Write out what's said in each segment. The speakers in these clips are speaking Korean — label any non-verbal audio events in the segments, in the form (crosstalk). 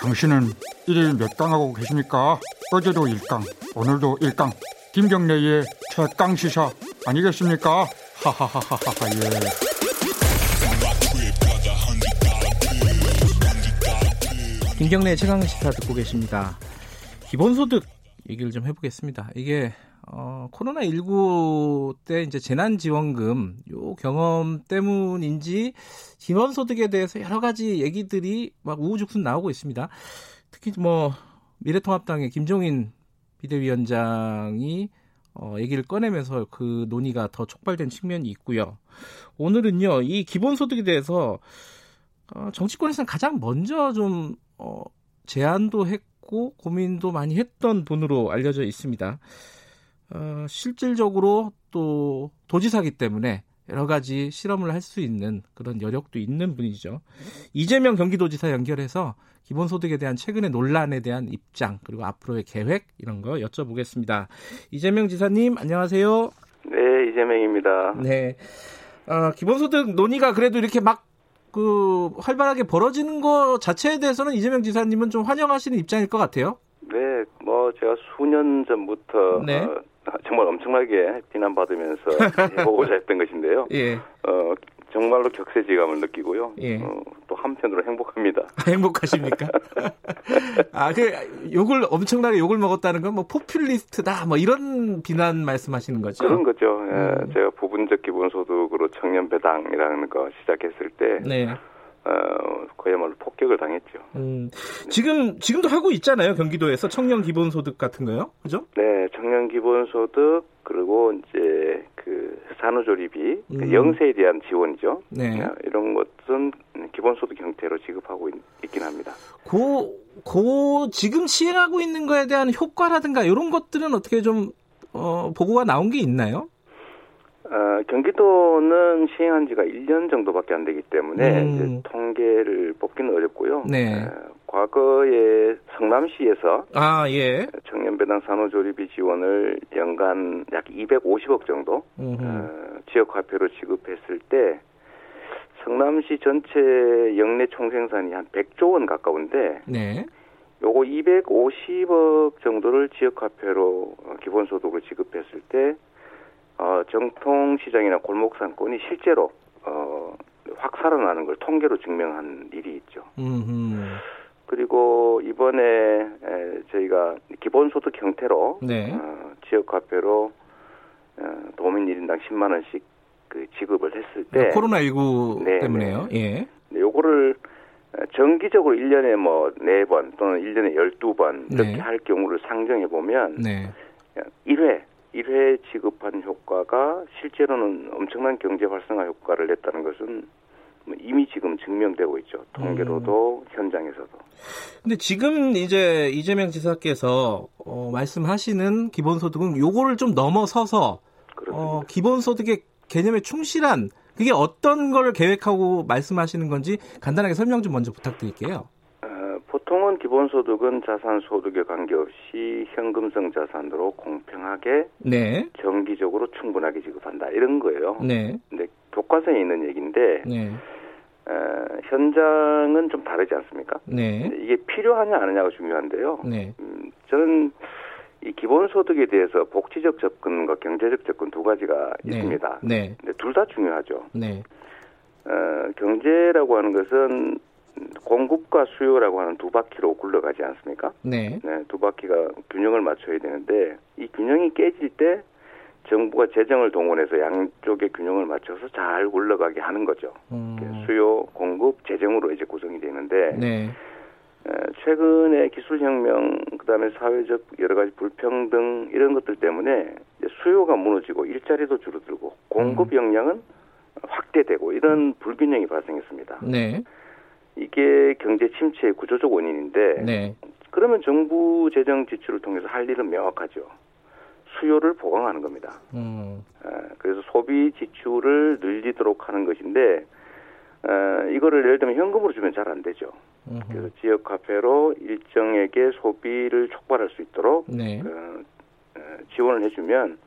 당신은 일일 몇 강 하고 계십니까? 어제도 1강, 오늘도 1강. 김경래의 최강 시사 아니겠습니까? 하하하하하 예. 김경래 최강 시사 듣고 계십니다. 기본소득 얘기를 좀 해보겠습니다. 이게 어, 코로나19 때 이제 재난지원금 요 경험 때문인지 기본소득에 대해서 여러 가지 얘기들이 막 우후죽순 나오고 있습니다. 특히 뭐 미래통합당의 김종인 비대위원장이 어, 얘기를 꺼내면서 그 논의가 더 촉발된 측면이 있고요. 오늘은요, 이 기본소득에 대해서 어, 정치권에서는 가장 먼저 좀 어, 제안도 했고 고민도 많이 했던 분으로 알려져 있습니다. 어, 실질적으로 또 도지사기 때문에 여러 가지 실험을 할 수 있는 그런 여력도 있는 분이죠. 이재명 경기도지사 연결해서 기본소득에 대한 최근의 논란에 대한 입장 그리고 앞으로의 계획 이런 거 여쭤보겠습니다. 이재명 지사님 안녕하세요. 네 이재명입니다. 네. 어, 기본소득 논의가 그래도 이렇게 막 그 활발하게 벌어지는 거 자체에 대해서는 이재명 지사님은 좀 환영하시는 입장일 것 같아요. 네, 뭐 제가 수년 전부터 네. 어, 정말 엄청나게 비난받으면서 (laughs) 해보고자 했던 것인데요. 예. 어, 정말로 격세지감을 느끼고요. 예. 어, 또 한편으로 행복합니다. (laughs) 행복하십니까? (laughs) 아, 그 욕을 엄청나게 욕을 먹었다는 건 뭐 포퓰리스트다 뭐 이런 비난 말씀하시는 거죠? 그런 거죠. 예, 음. 제가 부분적 기본소득으로 청년 배당이라는 거 시작했을 때 네. 어, 그야말로 폭격을 당했죠. 음, 지금 지금도 하고 있잖아요. 경기도에서 청년 기본소득 같은 거요. 그죠? 네, 청년 기본소득 그리고 이제 그 산후조리비 그 음. 영세에 대한 지원이죠. 네. 야, 이런 것은 기본소득 형태로 지급하고 있, 긴 합니다. 고, 고 지금 시행하고 있는 거에 대한 효과라든가 이런 것들은 어떻게 좀 어, 보고가 나온 게 있나요? 어, 경기도는 시행한 지가 1년 정도밖에 안 되기 때문에 음. 이제 통계를 뽑기는 어렵고요. 네. 어, 과거에 성남시에서 아, 예. 청년 배당 산후 조리비 지원을 연간 약 250억 정도 음흠. 어, 지역 화폐로 지급했을 때 성남시 전체 영내 총생산이 한 100조 원 가까운데 네. 요거 250억 정도를 지역 화폐로 어, 기본소득으로 지급했을 때 어, 정통 시장이나 골목 상권이 실제로 어, 확 살아나는 걸 통계로 증명한 일이 있죠. 음흠. 그리고 이번에 에, 저희가 기본소득 형태로 네. 어, 지역 화폐로 어, 도민 1인당 10만 원씩 그 지급을 했을 때 코로나 19 네, 때문에요. 예. 네, 요거를 어, 정기적으로 1년에 뭐 4번 또는 1년에 12번 이렇게 네. 할 경우를 상정해 보면 네. 1회 1회 지급한 효과가 실제로는 엄청난 경제 활성화 효과를 냈다는 것은 뭐 이미 지금 증명되고 있죠. 통계로도 음. 현장에서도. 근데 지금 이제 이재명 지사께서 어, 말씀하시는 기본소득은 요거를 좀 넘어서서. 어, 기본소득의 개념에 충실한 그게 어떤 걸 계획하고 말씀하시는 건지 간단하게 설명 좀 먼저 부탁드릴게요. 어, 보통은 기본소득은 자산 소득에 관계없이 현금성 자산으로 공평하게 네. 정기적으로 충분하게 지급한다 이런 거예요. 네. 근데 교과서에 있는 얘기인데 네. 어, 현장은 좀 다르지 않습니까? 네. 이게 필요하냐 안 하냐가 중요한데요. 네. 음, 저는 이 기본소득에 대해서 복지적 접근과 경제적 접근 두 가지가 네. 있습니다. 네. 근데 둘 다 중요하죠. 네. 어, 경제라고 하는 것은 공급과 수요라고 하는 두 바퀴로 굴러가지 않습니까? 네. 네, 두 바퀴가 균형을 맞춰야 되는데 이 균형이 깨질 때 정부가 재정을 동원해서 양쪽의 균형을 맞춰서 잘 굴러가게 하는 거죠. 음, 수요, 공급, 재정으로 이제 구성이 되는데 네. 에, 최근에 기술혁명, 그다음에 사회적 여러 가지 불평등 이런 것들 때문에 수요가 무너지고 일자리도 줄어들고 공급 역량은 확대되고 이런 불균형이 발생했습니다. 네. 이게 경제 침체의 구조적 원인인데 네. 그러면 정부 재정 지출을 통해서 할 일은 명확하죠. 수요를 보강하는 겁니다. 음, 에, 그래서 소비 지출을 늘리도록 하는 것인데 에, 이거를 예를 들면 현금으로 주면 잘 안 되죠. 음흠. 그래서 지역 화폐로 일정에게 소비를 촉발할 수 있도록 네. 그, 에, 지원을 해주면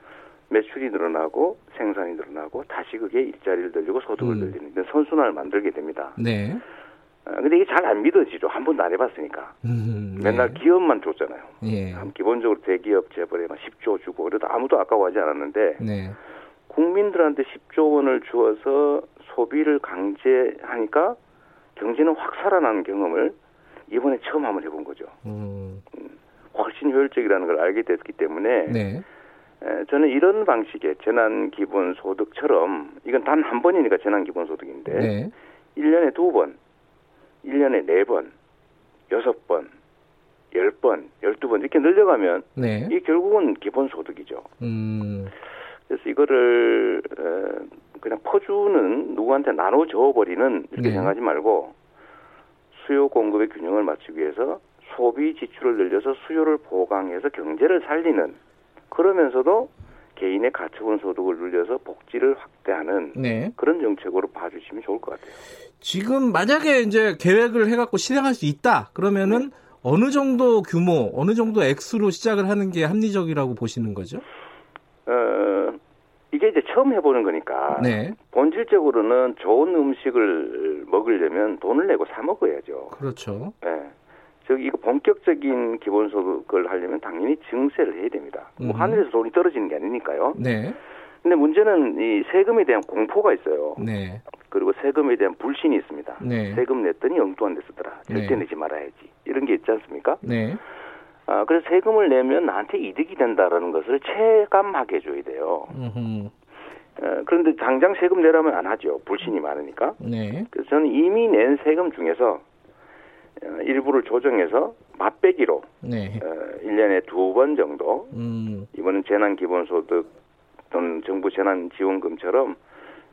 매출이 늘어나고 생산이 늘어나고 다시 그게 일자리를 늘리고 소득을 음. 늘리는 선순환을 만들게 됩니다. 네. 어, 근데 이게 잘 안 믿어지죠. 한 번도 안 해봤으니까. 음, 네. 맨날 기업만 줬잖아요. 예. 기본적으로 대기업 재벌에 막 10조 주고 그래도 아무도 아까워하지 않았는데 네. 국민들한테 10조 원을 주어서 소비를 강제하니까 경제는 확 살아나는 경험을 이번에 처음 한번 해본 거죠. 음, 훨씬 효율적이라는 걸 알게 됐기 때문에 네. 에, 저는 이런 방식의 재난기본소득처럼 이건 단 한 번이니까 재난기본소득인데 네. 1년에 두 번, 1년에 네 번, 여섯 번, 열 번, 열두 번 이렇게 늘려가면 네. 이게 결국은 기본 소득이죠. 음, 그래서 이거를 어, 그냥 퍼주는 누구한테 나눠 줘 버리는 이렇게 네. 생각하지 말고 수요 공급의 균형을 맞추기 위해서 소비 지출을 늘려서 수요를 보강해서 경제를 살리는 그러면서도 개인의 가처분 소득을 늘려서 복지를 확대하는 네. 그런 정책으로 봐주시면 좋을 것 같아요. 지금 만약에 이제 계획을 해갖고 실행할 수 있다 그러면은 어느 정도 규모, 어느 정도 액수로 시작을 하는 게 합리적이라고 보시는 거죠? 어, 이게 이제 처음 해보는 거니까 네. 본질적으로는 좋은 음식을 먹으려면 돈을 내고 사 먹어야죠. 그렇죠. 예. 즉 이거 본격적인 기본소득을 하려면 당연히 증세를 해야 됩니다. 뭐 음. 하늘에서 돈이 떨어지는 게 아니니까요. 네. 근데 문제는 이 세금에 대한 공포가 있어요. 네. 그리고 세금에 대한 불신이 있습니다. 네. 세금 냈더니 엉뚱한 데 쓰더라. 절대 네. 내지 말아야지. 이런 게 있지 않습니까? 네. 아, 그래서 세금을 내면 나한테 이득이 된다라는 것을 체감하게 해줘야 돼요. 음흠. 어, 그런데 당장 세금 내라면 안 하죠. 불신이 많으니까. 네. 그래서 저는 이미 낸 세금 중에서 어, 일부를 조정해서 맛배기로 네. 어, 1년에 두 번 정도 음. 이번은 재난기본소득 또는 정부 재난지원금처럼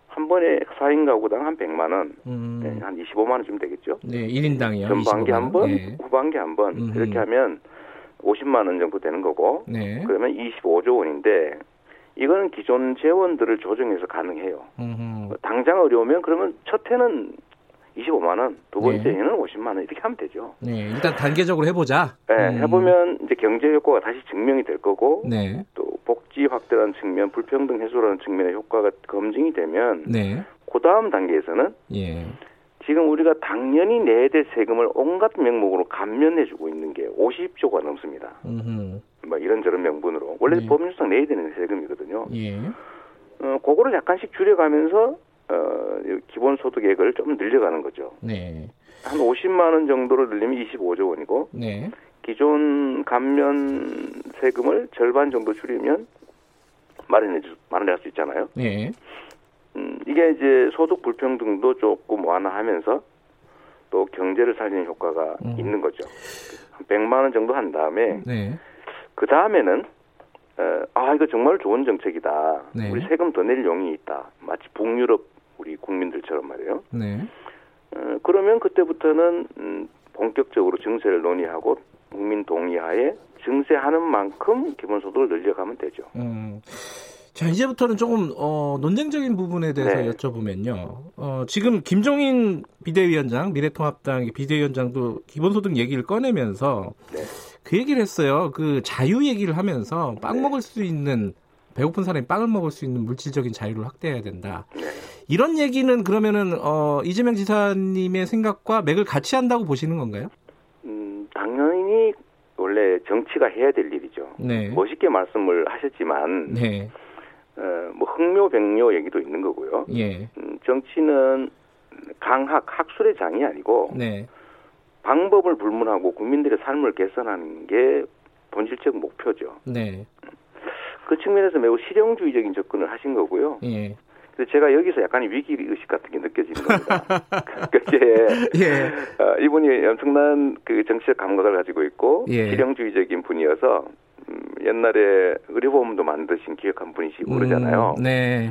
한 번에 4인 가구당 한 100만 원, 음. 네, 한 25만 원쯤 되겠죠. 네. 1인당이요. 전반기 한 번, 네. 후반기 한 번 음흠. 이렇게 하면 50만 원 정도 되는 거고 네. 그러면 25조 원인데 이거는 기존 재원들을 조정해서 가능해요. 음흠. 당장 어려우면 그러면 첫 해는 25만 원, 두 번째 네. 해는 50만 원 이렇게 하면 되죠. 네. 일단 단계적으로 해보자. 네, 음. 해보면 이제 경제 효과가 다시 증명이 될 거고 네. 또 복지 확대라는 측면, 불평등 해소라는 측면의 효과가 검증이 되면 네. 그 다음 단계에서는 예. 지금 우리가 당연히 내야 될 세금을 온갖 명목으로 감면해주고 있는 게 50조가 넘습니다. 음흠. 뭐 이런저런 명분으로 원래 네. 법률상 내야 되는 세금이거든요. 예. 어, 그거를 약간씩 줄여가면서 어, 기본소득액을 좀 늘려가는 거죠. 네. 한 50만 원 정도를 늘리면 25조 원이고 네. 기존 감면 세금을 절반 정도 줄이면 마련해 주, 마련할 수 있잖아요. 네. 음, 이게 이제 소득 불평등도 조금 완화하면서 또 경제를 살리는 효과가 음. 있는 거죠. 한 100만 원 정도 한 다음에 네. 그 다음에는 어, 아 이거 정말 좋은 정책이다. 네. 우리 세금 더 낼 용이 있다. 마치 북유럽 우리 국민들처럼 말이에요. 네. 어, 그러면 그때부터는 음, 본격적으로 증세를 논의하고 국민 동의하에 증세하는 만큼 기본소득을 늘려가면 되죠. 음. 자, 이제부터는 조금 어, 논쟁적인 부분에 대해서 네. 여쭤보면요. 어, 지금 김종인 비대위원장, 미래통합당 비대위원장도 기본소득 얘기를 꺼내면서 네. 그 얘기를 했어요. 그 자유 얘기를 하면서 빵 네. 먹을 수 있는 배고픈 사람이 빵을 먹을 수 있는 물질적인 자유를 확대해야 된다. 네. 이런 얘기는 그러면은 어, 이재명 지사님의 생각과 맥을 같이 한다고 보시는 건가요? 음, 당연히 원래 정치가 해야 될 일이죠. 네. 멋있게 말씀을 하셨지만 네. 어, 뭐 흥묘백묘 얘기도 있는 거고요. 예. 음, 정치는 강학 학술의 장이 아니고 네. 방법을 불문하고 국민들의 삶을 개선하는 게 본질적 목표죠. 네. 그 측면에서 매우 실용주의적인 접근을 하신 거고요. 예. 그래서 제가 여기서 약간 위기 의식 같은 게 느껴지는 겁니다. (laughs) 그게 예. 어, 이분이 엄청난 그 정치적 감각을 가지고 있고 예. 실용주의적인 분이어서 음, 옛날에 의료보험도 만드신 기획한 분이시고 그러잖아요. 음, 네.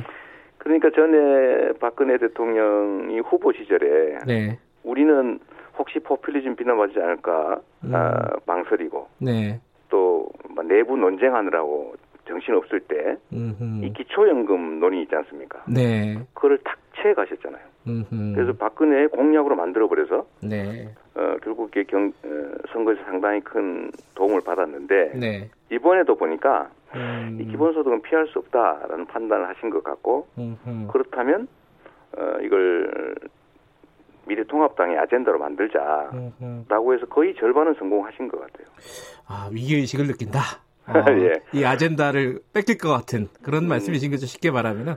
그러니까 전에 박근혜 대통령이 후보 시절에 네. 우리는 혹시 포퓰리즘 비난받지 않을까 음. 아, 망설이고 네. 또막 내부 논쟁하느라고 정신 없을 때 이. 기초연금 논의 있지 않습니까? 네. 그거를 탁 채 가셨잖아요. 음흠. 그래서 박근혜 공약으로 만들어 버려서 네. 어, 결국 이게 경, 어, 선거에서 상당히 큰 도움을 받았는데 네. 이번에도 보니까 음. 이 기본소득은 피할 수 없다라는 판단을 하신 것 같고 음흠. 그렇다면 어, 이걸 미래통합당의 아젠다로 만들자라고 해서 거의 절반은 성공하신 것 같아요. 아 위기의식을 느낀다. 어, (laughs) 예. 이 아젠다를 뺏길 것 같은 그런 음. 말씀이신 거죠. 쉽게 말하면은.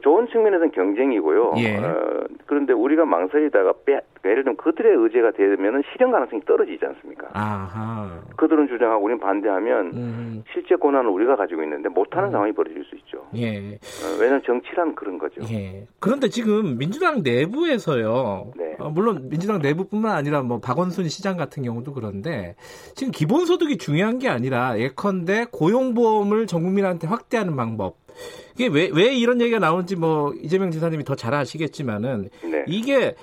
좋은 측면에서는 경쟁이고요. 예. 어, 그런데 우리가 망설이다가 빼, 예를 들면 그들의 의제가 되면 실현 가능성이 떨어지지 않습니까? 아하. 그들은 주장하고 우리는 반대하면 음. 실제 권한을 우리가 가지고 있는데 못하는 음. 상황이 벌어질 수 있죠. 예. 어, 왜냐하면 정치란 그런 거죠. 예. 그런데 지금 민주당 내부에서요. 네. 어, 물론 민주당 내부뿐만 아니라 뭐 박원순 시장 같은 경우도 그런데 지금 기본소득이 중요한 게 아니라 예컨대 고용보험을 전 국민한테 확대하는 방법 이게 왜, 왜 이런 얘기가 나오는지 뭐 이재명 지사님이 더 잘 아시겠지만은 네. 이게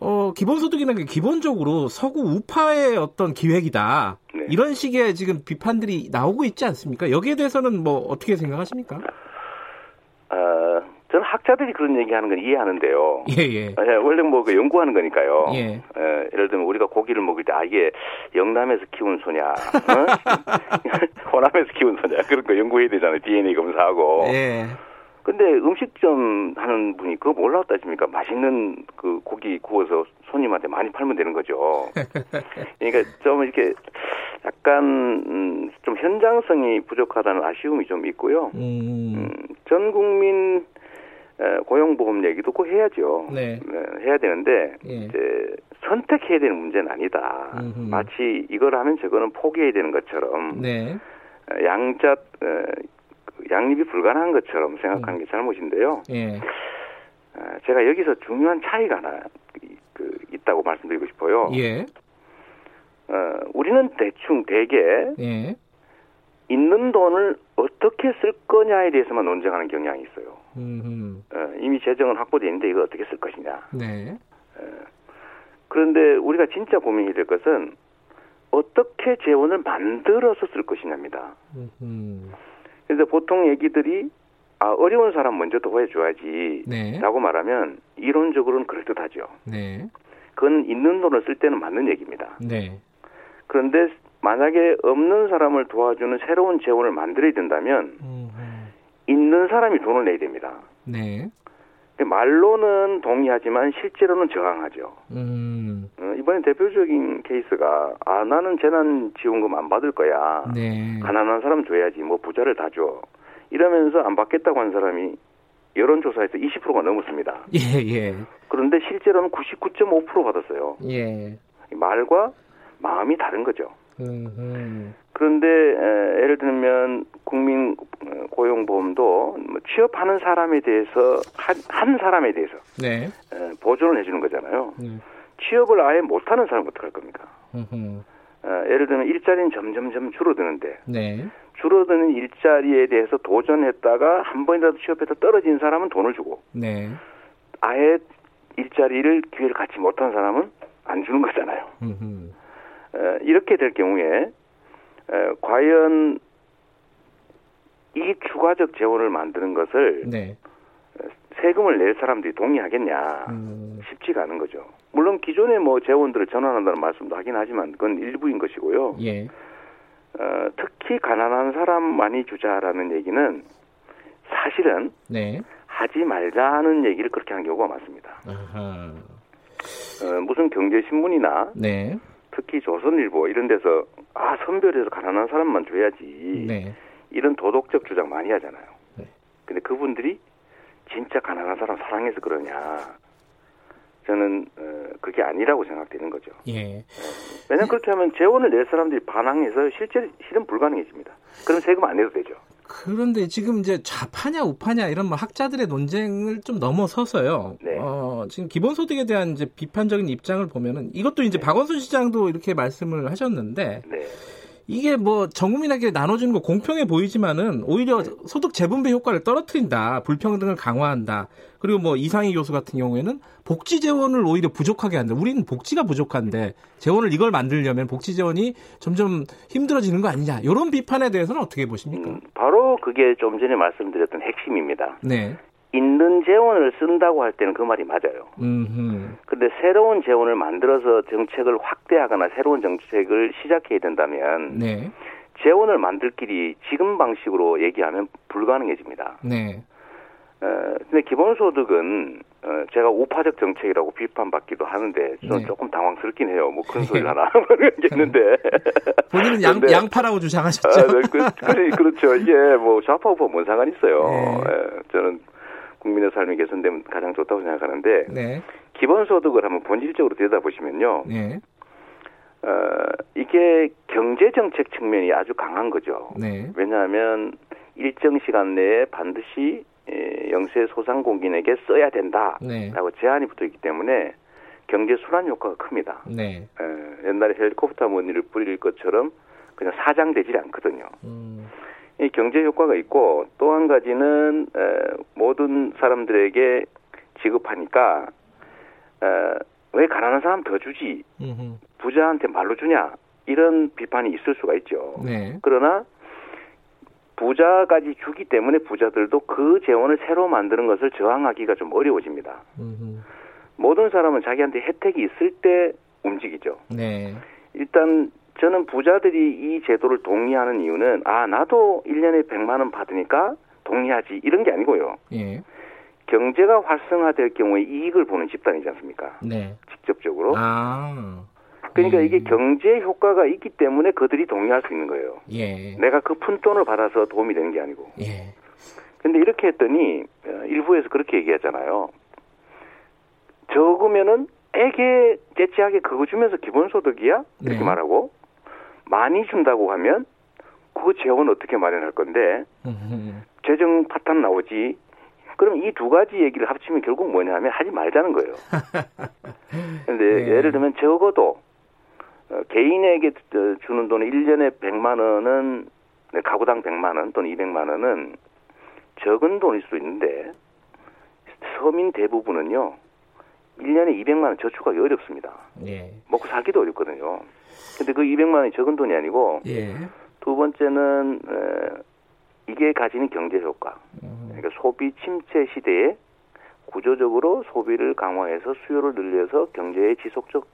어, 기본소득이라는 게 기본적으로 서구 우파의 어떤 기획이다. 네. 이런 식의 지금 비판들이 나오고 있지 않습니까? 여기에 대해서는 뭐 어떻게 생각하십니까? 학자들이 그런 얘기하는 건 이해하는데요. 예, 예. 예 원래 뭐 그 연구하는 거니까요. 예. 예. 예를 들면 우리가 고기를 먹을 때 아 이게 영남에서 키운 소냐, 어? (laughs) 호남에서 키운 소냐 그런 거 연구해야 되잖아요. DNA 검사하고. 예. 근데 음식점 하는 분이 그거 따집니까? 맛있는 그 고기 구워서 손님한테 많이 팔면 되는 거죠. (laughs) 그러니까 좀 이렇게 약간 음, 좀 현장성이 부족하다는 아쉬움이 좀 있고요. 음. 음, 전 국민 고용보험 얘기도 꼭 해야죠. 네. 네. 해야 되는데 예. 이제 선택해야 되는 문제는 아니다. 음흠. 마치 이걸 하면 저거는 포기해야 되는 것처럼 네. 양자 그 양립이 불가능한 것처럼 생각하는 게 잘못인데요. 예. 제가 여기서 중요한 차이가 하나 그 있다고 말씀드리고 싶어요. 예. 어, 우리는 대충 대개 예. 있는 돈을 어떻게 쓸 거냐에 대해서만 논쟁하는 경향이 있어요. 어, 이미 재정은 확보되어 있는데 이걸 어떻게 쓸 것이냐. 네. 어, 그런데 우리가 진짜 고민이 될 것은 어떻게 재원을 만들어서 쓸 것이냐입니다. 그래서 보통 얘기들이 아, 어려운 사람 먼저 도와줘야지. 네. 라고 말하면 이론적으로는 그럴듯하죠. 네. 그건 있는 돈을 쓸 때는 맞는 얘기입니다. 네. 그런데 만약에 없는 사람을 도와주는 새로운 재원을 만들어야 된다면 음. 있는 사람이 돈을 내야 됩니다. 네. 말로는 동의하지만 실제로는 저항하죠. 음. 어, 이번에 대표적인 케이스가 아 나는 재난 지원금 안 받을 거야. 네. 가난한 사람 줘야지 뭐 부자를 다 줘. 이러면서 안 받겠다고 한 사람이 여론조사에서 20%가 넘었습니다. 예, 예. 그런데 실제로는 99.5% 받았어요. 예. 말과 마음이 다른 거죠. 음. 그런데 에, 예를 들면 국민 어, 고용보험도 뭐 취업하는 사람에 대해서 한, 한 사람에 대해서 네. 에, 보존을 해주는 거잖아요. 네. 취업을 아예 못하는 사람 어떡할 겁니까? 어, 예를 들면 일자리는 점점점 줄어드는데 네. 줄어드는 일자리에 대해서 도전했다가 한 번이라도 취업해서 떨어진 사람은 돈을 주고 네. 아예 일자리를 기회를 갖지 못한 사람은 안 주는 거잖아요. 에, 이렇게 될 경우에 에, 과연 이 추가적 재원을 만드는 것을 네. 세금을 낼 사람들이 동의하겠냐 음. 쉽지가 않은 거죠. 물론 기존의 뭐 재원들을 전환한다는 말씀도 하긴 하지만 그건 일부인 것이고요. 예. 어, 특히 가난한 사람 많이 주자라는 얘기는 사실은 네. 하지 말자는 얘기를 그렇게 한 경우가 많습니다. 어, 무슨 경제신문이나 네. 특히 조선일보 이런 데서 아 선별해서 가난한 사람만 줘야지 네. 이런 도덕적 주장 많이 하잖아요. 네. 근데 그분들이 진짜 가난한 사람 사랑해서 그러냐? 저는 어, 그게 아니라고 생각되는 거죠. 예. 네. 왜냐하면 그렇게 하면 재원을 낼 사람들이 반항해서 실제 실현 불가능해집니다. 그럼 세금 안 내도 되죠. 그런데 지금 이제 좌파냐 우파냐 이런 뭐 학자들의 논쟁을 좀 넘어서서요. 네. 어, 지금 기본소득에 대한 이제 비판적인 입장을 보면은 이것도 이제 네. 박원순 시장도 이렇게 말씀을 하셨는데 네. 이게 뭐 전국민에게 나눠주는 거 공평해 보이지만은 오히려 네. 소득 재분배 효과를 떨어뜨린다, 불평등을 강화한다. 그리고 뭐 이상희 교수 같은 경우에는 복지 재원을 오히려 부족하게 한다. 우리는 복지가 부족한데 재원을 이걸 만들려면 복지 재원이 점점 힘들어지는 거 아니냐. 이런 비판에 대해서는 어떻게 보십니까? 음, 바로 그게 좀 전에 말씀드렸던 핵심입니다. 네. 있는 재원을 쓴다고 할 때는 그 말이 맞아요. 그런데 새로운 재원을 만들어서 정책을 확대하거나 새로운 정책을 시작해야 된다면 네. 재원을 만들 길이 지금 방식으로 얘기하면 불가능해집니다. 네. 어, 근데 기본소득은 어, 제가 우파적 정책이라고 비판받기도 하는데 저는 네. 조금 당황스럽긴 해요. 뭐 큰 소리 (laughs) 하나 모르겠는데. (laughs) 본인은 양, 근데- 양파라고 아, 주장하셨죠. 네, 그, 그, 그렇죠. 이게 뭐 좌파 우파 뭔 상관 있어요. 네. 예, 저는 국민의 삶이 개선되면 가장 좋다고 생각하는데 네, 기본소득을 한번 본질적으로 들여다보시면요. 네, 어, 이게 경제정책 측면이 아주 강한 거죠. 네, 왜냐하면 일정 시간 내에 반드시 에, 영세 소상공인에게 써야 된다라고 네, 제한이 붙어 있기 때문에 경제 순환 효과가 큽니다. 네. 에, 옛날에 헬리콥터 무늬를 뿌릴 것처럼 그냥 사장되지 않거든요. 음, 이 경제 효과가 있고 또 한 가지는 에, 모든 사람들에게 지급하니까 에, 왜 가난한 사람 더 주지. 부자한테 말로 주냐 이런 비판이 있을 수가 있죠. 네, 그러나 부자까지 주기 때문에 부자들도 그 재원을 새로 만드는 것을 저항하기가 좀 어려워집니다. 음흠. 모든 사람은 자기한테 혜택이 있을 때 움직이죠. 네, 일단 저는 부자들이 이 제도를 동의하는 이유는 아 나도 1년에 100만 원 받으니까 동의하지 이런 게 아니고요. 예, 경제가 활성화될 경우에 이익을 보는 집단이지 않습니까? 네. 직접적으로. 아, 그러니까 음. 이게 경제 효과가 있기 때문에 그들이 동의할 수 있는 거예요. 예, 내가 그 푼돈을 받아서 도움이 되는 게 아니고. 예, 근데 이렇게 했더니 어, 일부에서 그렇게 얘기하잖아요. 적으면은 애게 째째하게 그거 주면서 기본소득이야? 이렇게 네. 말하고 많이 준다고 하면 그 재원 어떻게 마련할 건데. 재정 파탄 나오지. 그럼 이 두 가지 얘기를 합치면 결국 뭐냐 하면 하지 말자는 거예요. (laughs) 근데 네. 예를 들면 적어도 어, 개인에게 어, 주는 돈은 1년에 100만 원은 네, 가구당 100만 원 또는 200만 원은 적은 돈일 수 있는데 서민 대부분은요. 1년에 200만 원 저축하기 어렵습니다. 예, 먹고 살기도 어렵거든요. 근데 그 200만 원이 적은 돈이 아니고 예, 두 번째는 에, 이게 가지는 경제 효과. 음, 그러니까 소비 침체 시대에 구조적으로 소비를 강화해서 수요를 늘려서 경제의 지속적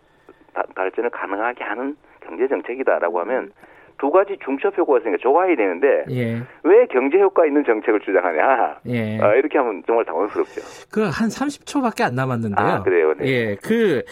다- 발전을 가능하게 하는 경제 정책이다라고 하면 두 가지 중첩 효과가 있으니까 좋아야 되는데 예, 왜 경제 효과 있는 정책을 주장하냐? 예. 아, 이렇게 하면 정말 당황스럽죠. 그 한 30초밖에 안 남았는데요. 아, 그래요? 네. 예, 그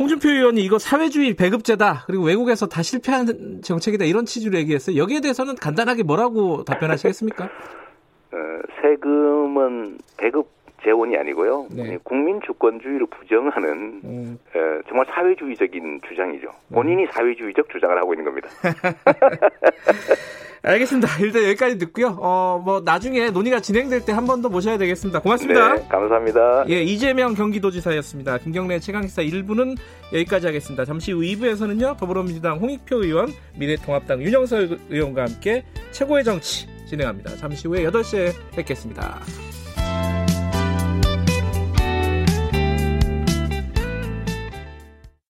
홍준표 의원이 이거 사회주의 배급제다. 그리고 외국에서 다 실패한 정책이다. 이런 취지로 얘기했어요. 여기에 대해서는 간단하게 뭐라고 답변하시겠습니까? 어, 세금은 배급 재원이 아니고요. 네. 국민 주권주의를 부정하는 음, 에, 정말 사회주의적인 주장이죠. 본인이 사회주의적 주장을 하고 있는 겁니다. (laughs) 알겠습니다. (laughs) 일단 여기까지 듣고요. 어, 뭐 나중에 논의가 진행될 때 한 번 더 모셔야 되겠습니다. 고맙습니다. 네, 감사합니다. 예, 이재명 경기도지사였습니다. 김경래 최강시사 1부는 여기까지 하겠습니다. 잠시 후 2부에서는요, 더불어민주당 홍익표 의원, 미래통합당 윤영설 의원과 함께 최고의 정치 진행합니다. 잠시 후에 8시에 뵙겠습니다.